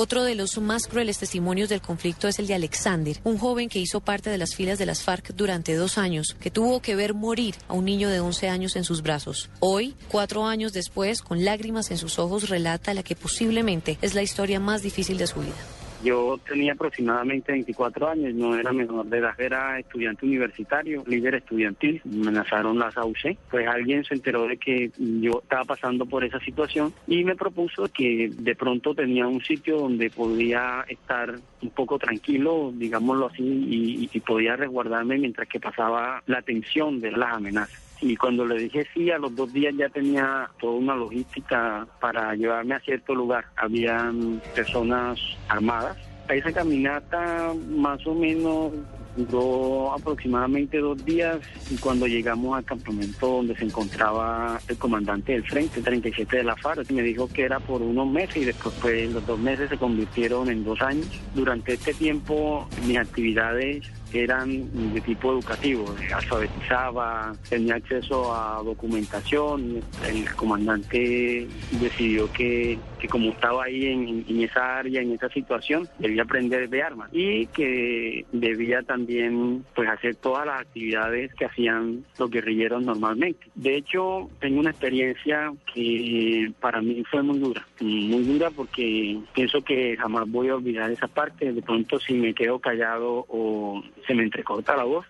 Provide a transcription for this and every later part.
Otro de los más crueles testimonios del conflicto es el de Alexander, un joven que hizo parte de las filas de las FARC durante dos años, que tuvo que ver morir a un niño de 11 años en sus brazos. Hoy, cuatro años después, con lágrimas en sus ojos, relata la que posiblemente es la historia más difícil de su vida. Yo tenía aproximadamente 24 años, no era menor de edad, era estudiante universitario, líder estudiantil, me amenazaron las AUC. Pues alguien se enteró de que yo estaba pasando por esa situación y me propuso que de pronto tenía un sitio donde podía estar un poco tranquilo, digámoslo así, y, y podía resguardarme mientras que pasaba la tensión de las amenazas y cuando le dije sí, a los dos días ya tenía toda una logística para llevarme a cierto lugar. Habían personas armadas. Esa caminata más o menos duró aproximadamente dos días y cuando llegamos al campamento donde se encontraba el comandante del frente, 37 de la FARC, me dijo que era por unos meses y después pues los dos meses se convirtieron en dos años. Durante este tiempo mis actividades eran de tipo educativo, alfabetizaba, tenía acceso a documentación, el comandante decidió que, que como estaba ahí en, en, esa área, en esa situación, debía aprender de armas y que debía también pues hacer todas las actividades que hacían los guerrilleros normalmente. De hecho, tengo una experiencia que para mí fue muy dura, muy dura porque pienso que jamás voy a olvidar esa parte, de pronto si me quedo callado o se me entrecorta la voz,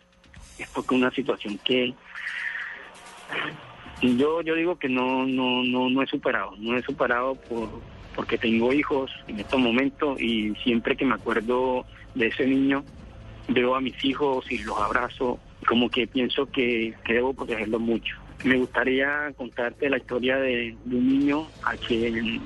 es porque una situación que yo yo digo que no no no no he superado, no he superado por porque tengo hijos en estos momentos y siempre que me acuerdo de ese niño veo a mis hijos y los abrazo, como que pienso que, que debo protegerlos mucho. Me gustaría contarte la historia de, un niño a quien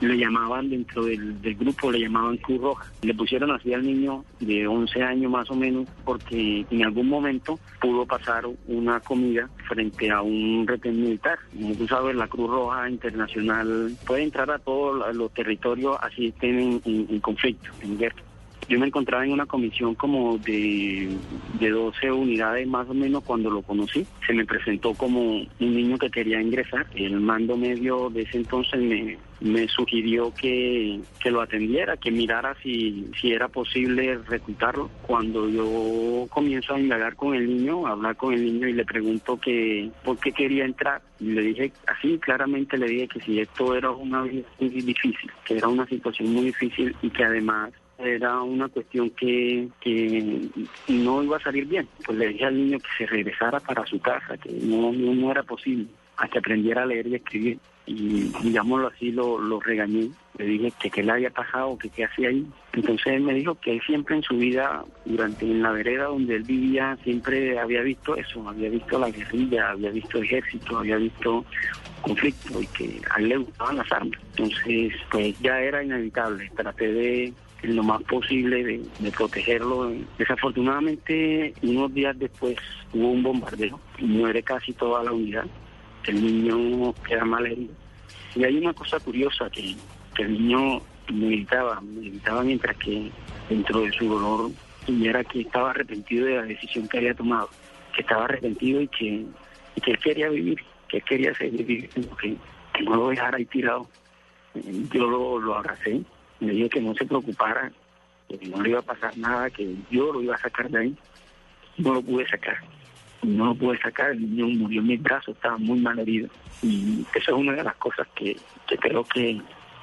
le llamaban dentro del, del, grupo, le llamaban Cruz Roja. Le pusieron así al niño de 11 años más o menos porque en algún momento pudo pasar una comida frente a un retén militar. Como tú sabes, la Cruz Roja Internacional puede entrar a todos los territorios así estén en, en, en conflicto, en guerra. Yo me encontraba en una comisión como de, de 12 unidades más o menos cuando lo conocí. Se me presentó como un niño que quería ingresar. El mando medio de ese entonces me, me sugirió que, que lo atendiera, que mirara si, si era posible reclutarlo. Cuando yo comienzo a indagar con el niño, a hablar con el niño y le pregunto que por qué quería entrar, le dije así claramente le dije que si esto era una vida muy difícil, que era una situación muy difícil y que además era una cuestión que, que no iba a salir bien. Pues le dije al niño que se regresara para su casa, que no, no, era posible, a que aprendiera a leer y escribir. Y digámoslo así, lo, lo regañé. Le dije que qué le había pasado, que qué hacía ahí. Entonces él me dijo que él siempre en su vida, durante en la vereda donde él vivía, siempre había visto eso, había visto la guerrilla, había visto ejército, había visto conflicto y que a él le gustaban las armas. Entonces, pues ya era inevitable. Traté de lo más posible de, protegerlo. Desafortunadamente, unos días después hubo un bombardeo, muere casi toda la unidad, el niño queda mal herido. Y hay una cosa curiosa, que, el niño me gritaba, me gritaba mientras que dentro de su dolor era que estaba arrepentido de la decisión que había tomado, que estaba arrepentido y que, y que él quería vivir, que él quería seguir viviendo, que, no lo dejara ahí tirado. Yo lo, lo abracé me dijo que no se preocupara, que no le iba a pasar nada, que yo lo iba a sacar de ahí. No lo pude sacar. No lo pude sacar, el niño murió en mis brazos, estaba muy mal herido. Y eso es una de las cosas que, creo que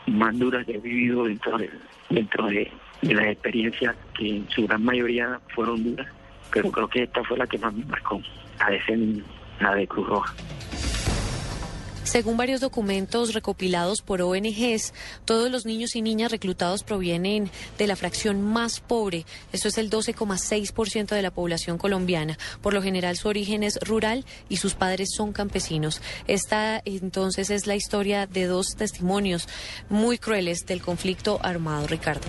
más duras que he vivido dentro de, dentro de, de las experiencias que en su gran mayoría fueron duras, pero creo que esta fue la que más me marcó, la de la de Cruz Roja. Según varios documentos recopilados por ONGs, todos los niños y niñas reclutados provienen de la fracción más pobre. Eso es el 12,6% de la población colombiana. Por lo general su origen es rural y sus padres son campesinos. Esta entonces es la historia de dos testimonios muy crueles del conflicto armado, Ricardo.